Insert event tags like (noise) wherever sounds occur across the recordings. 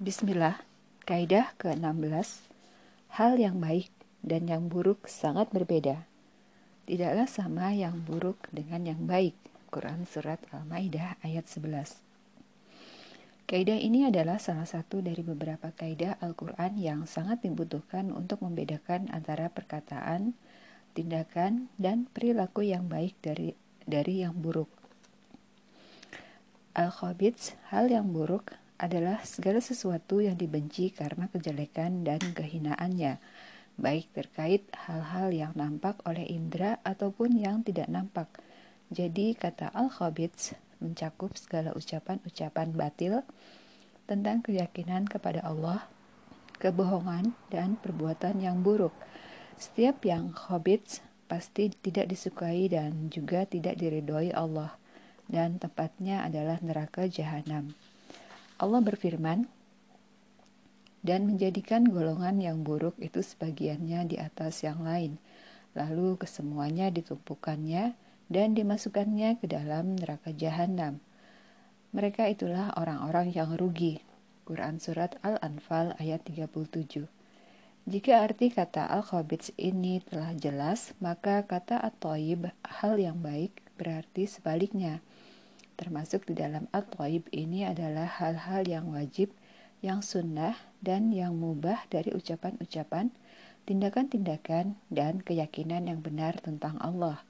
Bismillah, kaidah ke-16. Hal yang baik dan yang buruk sangat berbeda. Tidaklah sama yang buruk dengan yang baik. Quran Surat Al-Maidah ayat 11. Kaidah ini adalah salah satu dari beberapa kaidah Al-Quran yang sangat dibutuhkan untuk membedakan antara perkataan, tindakan, dan perilaku yang baik dari dari yang buruk. Al-Khabits, hal yang buruk, adalah segala sesuatu yang dibenci karena kejelekan dan kehinaannya, baik terkait hal-hal yang nampak oleh indera ataupun yang tidak nampak. Jadi kata Al-Khabits mencakup segala ucapan-ucapan batil tentang keyakinan kepada Allah, kebohongan, dan perbuatan yang buruk. Setiap yang khabits pasti tidak disukai dan juga tidak diridhoi Allah, dan tempatnya adalah neraka jahanam. Allah berfirman, dan menjadikan golongan yang buruk itu sebagiannya di atas yang lain, lalu kesemuanya ditumpukannya dan dimasukkannya ke dalam neraka jahanam. Mereka itulah orang-orang yang rugi. Quran Surat Al-Anfal ayat 37 Jika arti kata Al-Khabits ini telah jelas, maka kata At-Taib, hal yang baik, berarti sebaliknya termasuk di dalam at-taib ini adalah hal-hal yang wajib, yang sunnah, dan yang mubah dari ucapan-ucapan, tindakan-tindakan, dan keyakinan yang benar tentang Allah.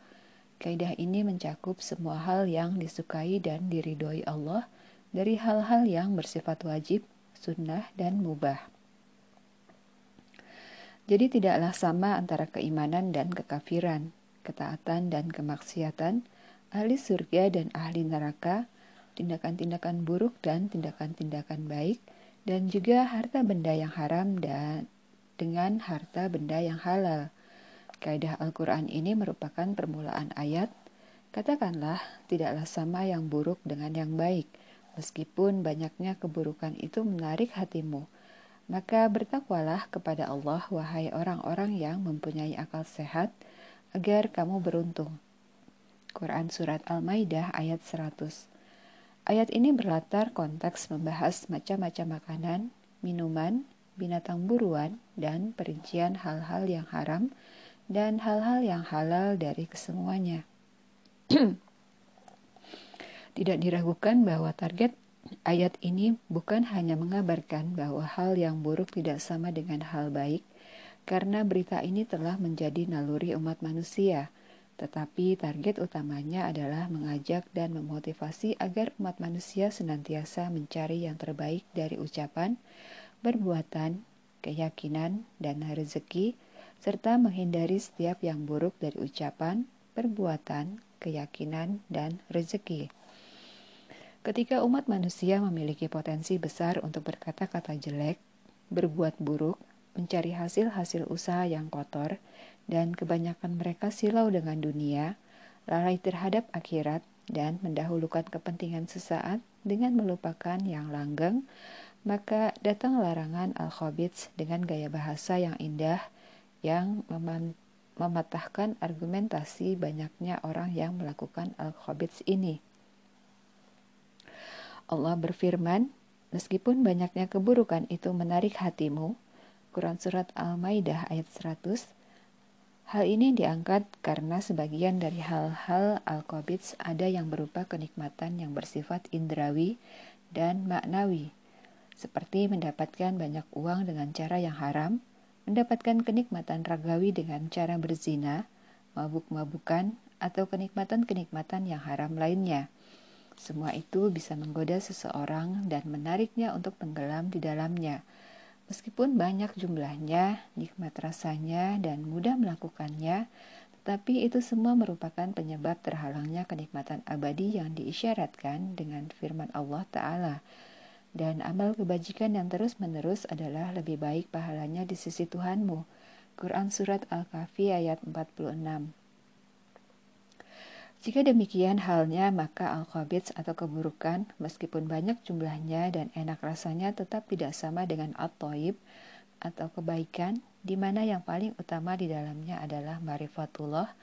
Kaidah ini mencakup semua hal yang disukai dan diridhoi Allah dari hal-hal yang bersifat wajib, sunnah, dan mubah. Jadi tidaklah sama antara keimanan dan kekafiran, ketaatan dan kemaksiatan, ahli surga dan ahli neraka, tindakan-tindakan buruk dan tindakan-tindakan baik, dan juga harta benda yang haram dan dengan harta benda yang halal. Kaidah Al-Quran ini merupakan permulaan ayat, katakanlah tidaklah sama yang buruk dengan yang baik, meskipun banyaknya keburukan itu menarik hatimu. Maka bertakwalah kepada Allah, wahai orang-orang yang mempunyai akal sehat, agar kamu beruntung. Quran Surat Al-Maidah ayat 100. Ayat ini berlatar konteks membahas macam-macam makanan, minuman, binatang buruan, dan perincian hal-hal yang haram dan hal-hal yang halal dari kesemuanya. (clears throat) Tidak diragukan bahwa target ayat ini bukan hanya mengabarkan bahwa hal yang buruk tidak sama dengan hal baik, karena berita ini telah menjadi naluri umat manusia – tetapi target utamanya adalah mengajak dan memotivasi agar umat manusia senantiasa mencari yang terbaik dari ucapan, perbuatan, keyakinan, dan rezeki, serta menghindari setiap yang buruk dari ucapan, perbuatan, keyakinan, dan rezeki. Ketika umat manusia memiliki potensi besar untuk berkata-kata jelek, berbuat buruk, mencari hasil-hasil usaha yang kotor, dan kebanyakan mereka silau dengan dunia, lalai terhadap akhirat, dan mendahulukan kepentingan sesaat dengan melupakan yang langgeng, maka datang larangan Al-Khabits dengan gaya bahasa yang indah yang mematahkan argumentasi banyaknya orang yang melakukan Al-Khabits ini. Allah berfirman, meskipun banyaknya keburukan itu menarik hatimu, Quran Surat Al-Maidah ayat 100, Hal ini diangkat karena sebagian dari hal-hal al-qabits ada yang berupa kenikmatan yang bersifat indrawi dan maknawi, seperti mendapatkan banyak uang dengan cara yang haram, mendapatkan kenikmatan ragawi dengan cara berzina, mabuk-mabukan, atau kenikmatan-kenikmatan yang haram lainnya. Semua itu bisa menggoda seseorang dan menariknya untuk tenggelam di dalamnya – Meskipun banyak jumlahnya, nikmat rasanya, dan mudah melakukannya, tetapi itu semua merupakan penyebab terhalangnya kenikmatan abadi yang diisyaratkan dengan firman Allah Ta'ala. Dan amal kebajikan yang terus-menerus adalah lebih baik pahalanya di sisi Tuhanmu. Quran Surat Al-Kahfi ayat 46 jika demikian halnya, maka al atau keburukan, meskipun banyak jumlahnya dan enak rasanya tetap tidak sama dengan at-toib atau kebaikan, di mana yang paling utama di dalamnya adalah marifatullah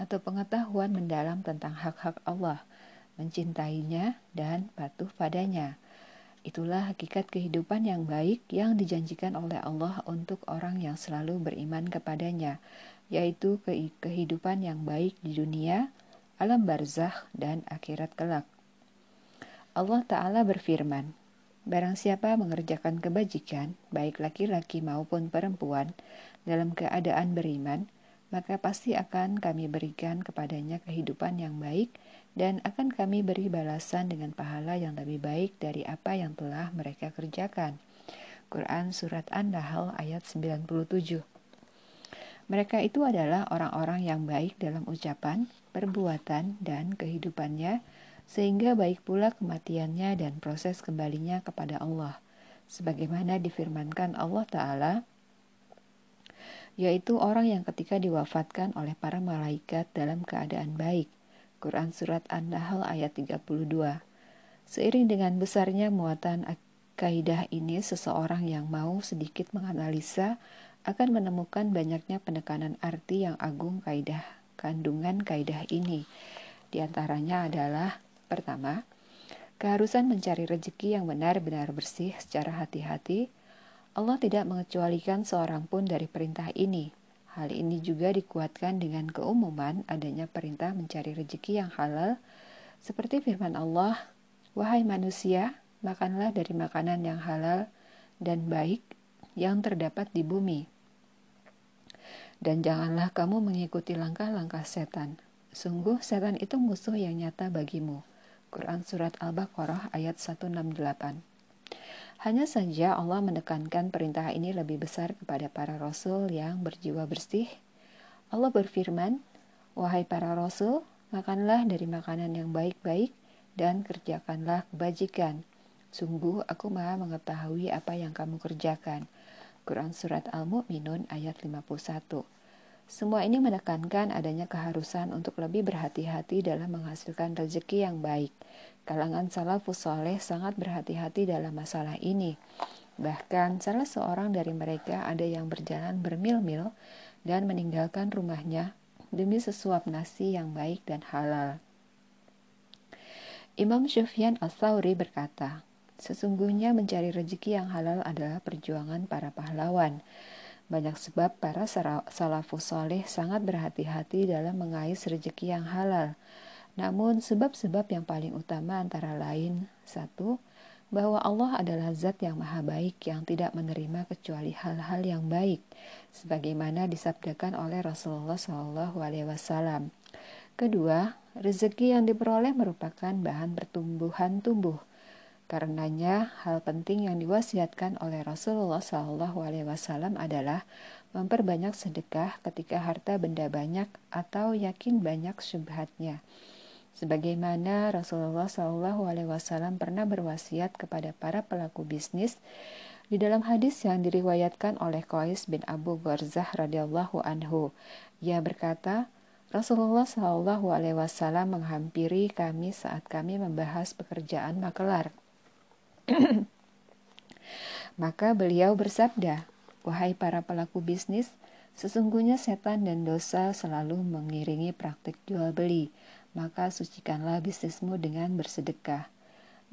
atau pengetahuan mendalam tentang hak-hak Allah, mencintainya dan patuh padanya. Itulah hakikat kehidupan yang baik yang dijanjikan oleh Allah untuk orang yang selalu beriman kepadanya, yaitu ke kehidupan yang baik di dunia, alam barzakh, dan akhirat kelak. Allah Ta'ala berfirman, Barang siapa mengerjakan kebajikan, baik laki-laki maupun perempuan, dalam keadaan beriman, maka pasti akan kami berikan kepadanya kehidupan yang baik dan akan kami beri balasan dengan pahala yang lebih baik dari apa yang telah mereka kerjakan. Quran Surat An-Nahl ayat 97 Mereka itu adalah orang-orang yang baik dalam ucapan, perbuatan, dan kehidupannya, sehingga baik pula kematiannya dan proses kembalinya kepada Allah. Sebagaimana difirmankan Allah Ta'ala, yaitu orang yang ketika diwafatkan oleh para malaikat dalam keadaan baik. Quran Surat An-Nahl ayat 32 Seiring dengan besarnya muatan kaidah ini, seseorang yang mau sedikit menganalisa akan menemukan banyaknya penekanan arti yang agung kaidah kandungan kaidah ini. Di antaranya adalah Pertama, keharusan mencari rezeki yang benar-benar bersih secara hati-hati. Allah tidak mengecualikan seorang pun dari perintah ini. Hal ini juga dikuatkan dengan keumuman adanya perintah mencari rezeki yang halal, seperti firman Allah, "Wahai manusia, makanlah dari makanan yang halal dan baik yang terdapat di bumi." Dan janganlah kamu mengikuti langkah-langkah setan. Sungguh setan itu musuh yang nyata bagimu. Quran Surat Al-Baqarah ayat 168. Hanya saja Allah menekankan perintah ini lebih besar kepada para rasul yang berjiwa bersih. Allah berfirman, Wahai para rasul, makanlah dari makanan yang baik-baik dan kerjakanlah kebajikan. Sungguh aku maha mengetahui apa yang kamu kerjakan. Quran Surat Al-Mu'minun ayat 51 semua ini menekankan adanya keharusan untuk lebih berhati-hati dalam menghasilkan rezeki yang baik. Kalangan salafus soleh sangat berhati-hati dalam masalah ini. Bahkan salah seorang dari mereka ada yang berjalan bermil-mil dan meninggalkan rumahnya demi sesuap nasi yang baik dan halal. Imam Syufyan al-Thawri berkata, Sesungguhnya mencari rezeki yang halal adalah perjuangan para pahlawan. Banyak sebab para salafus soleh sangat berhati-hati dalam mengais rezeki yang halal. Namun sebab-sebab yang paling utama antara lain Satu, bahwa Allah adalah zat yang maha baik yang tidak menerima kecuali hal-hal yang baik sebagaimana disabdakan oleh Rasulullah SAW. Kedua, rezeki yang diperoleh merupakan bahan pertumbuhan tumbuh Karenanya, hal penting yang diwasiatkan oleh Rasulullah SAW adalah memperbanyak sedekah ketika harta benda banyak atau yakin banyak syubhatnya. Sebagaimana Rasulullah SAW pernah berwasiat kepada para pelaku bisnis di dalam hadis yang diriwayatkan oleh Qais bin Abu Gharzah radhiyallahu anhu, ia berkata, Rasulullah SAW menghampiri kami saat kami membahas pekerjaan makelar. (laughs) Maka beliau bersabda, Wahai para pelaku bisnis, sesungguhnya setan dan dosa selalu mengiringi praktik jual beli, maka sucikanlah bisnismu dengan bersedekah.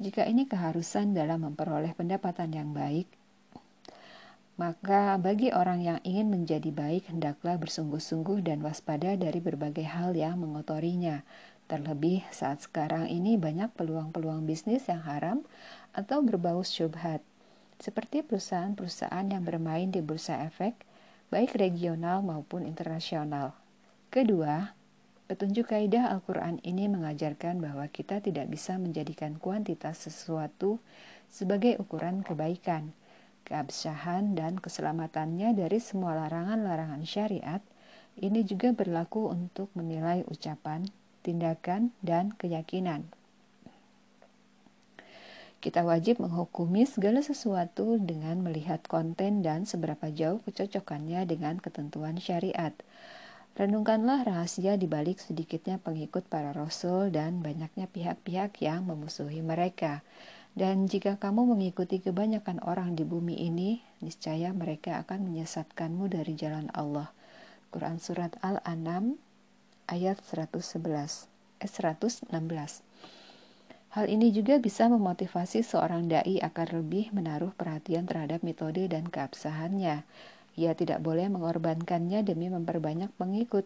Jika ini keharusan dalam memperoleh pendapatan yang baik, maka bagi orang yang ingin menjadi baik hendaklah bersungguh-sungguh dan waspada dari berbagai hal yang mengotorinya. Terlebih saat sekarang ini banyak peluang-peluang bisnis yang haram atau berbau syubhat, seperti perusahaan-perusahaan yang bermain di bursa efek, baik regional maupun internasional. Kedua, petunjuk kaidah Al-Quran ini mengajarkan bahwa kita tidak bisa menjadikan kuantitas sesuatu sebagai ukuran kebaikan, keabsahan, dan keselamatannya dari semua larangan-larangan syariat. Ini juga berlaku untuk menilai ucapan, tindakan, dan keyakinan. Kita wajib menghukumi segala sesuatu dengan melihat konten dan seberapa jauh kecocokannya dengan ketentuan syariat. Renungkanlah rahasia di balik sedikitnya pengikut para rasul dan banyaknya pihak-pihak yang memusuhi mereka. Dan jika kamu mengikuti kebanyakan orang di bumi ini, niscaya mereka akan menyesatkanmu dari jalan Allah. Quran Surat Al-An'am ayat 111, eh, 116 Hal ini juga bisa memotivasi seorang dai agar lebih menaruh perhatian terhadap metode dan keabsahannya. Ia tidak boleh mengorbankannya demi memperbanyak pengikut.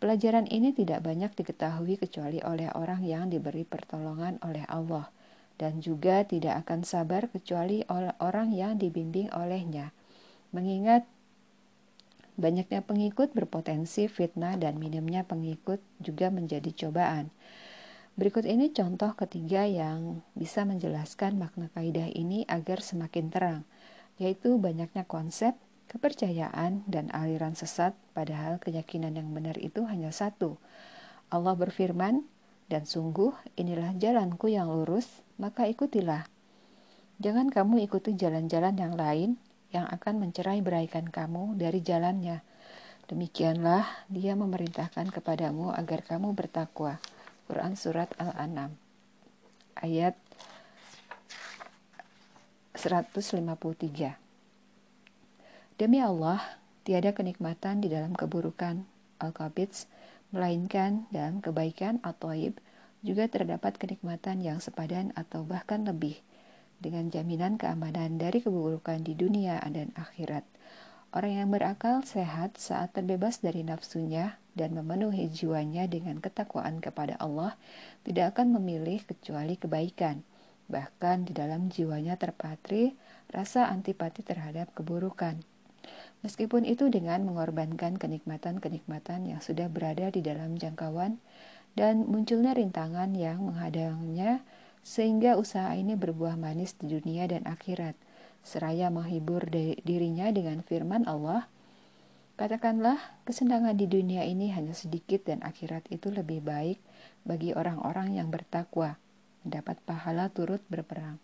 Pelajaran ini tidak banyak diketahui kecuali oleh orang yang diberi pertolongan oleh Allah dan juga tidak akan sabar kecuali oleh orang yang dibimbing olehnya. Mengingat banyaknya pengikut berpotensi fitnah dan minimnya pengikut juga menjadi cobaan. Berikut ini contoh ketiga yang bisa menjelaskan makna kaidah ini agar semakin terang, yaitu banyaknya konsep, kepercayaan, dan aliran sesat, padahal keyakinan yang benar itu hanya satu. Allah berfirman, dan sungguh inilah jalanku yang lurus, maka ikutilah. Jangan kamu ikuti jalan-jalan yang lain yang akan mencerai beraikan kamu dari jalannya. Demikianlah dia memerintahkan kepadamu agar kamu bertakwa. Quran Surat Al-An'am ayat 153 Demi Allah, tiada kenikmatan di dalam keburukan. Al-Qabits melainkan dalam kebaikan atau aib juga terdapat kenikmatan yang sepadan atau bahkan lebih dengan jaminan keamanan dari keburukan di dunia dan akhirat. Orang yang berakal sehat saat terbebas dari nafsunya dan memenuhi jiwanya dengan ketakwaan kepada Allah tidak akan memilih kecuali kebaikan. Bahkan di dalam jiwanya terpatri rasa antipati terhadap keburukan. Meskipun itu dengan mengorbankan kenikmatan-kenikmatan yang sudah berada di dalam jangkauan dan munculnya rintangan yang menghadangnya sehingga usaha ini berbuah manis di dunia dan akhirat. Seraya menghibur dirinya dengan firman Allah, Katakanlah, kesenangan di dunia ini hanya sedikit dan akhirat itu lebih baik bagi orang-orang yang bertakwa, mendapat pahala turut berperang.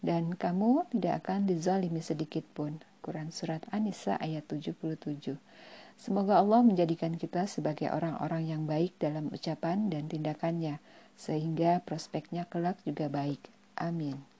Dan kamu tidak akan dizalimi sedikit pun. Quran Surat An-Nisa ayat 77 Semoga Allah menjadikan kita sebagai orang-orang yang baik dalam ucapan dan tindakannya, sehingga prospeknya kelak juga baik. Amin.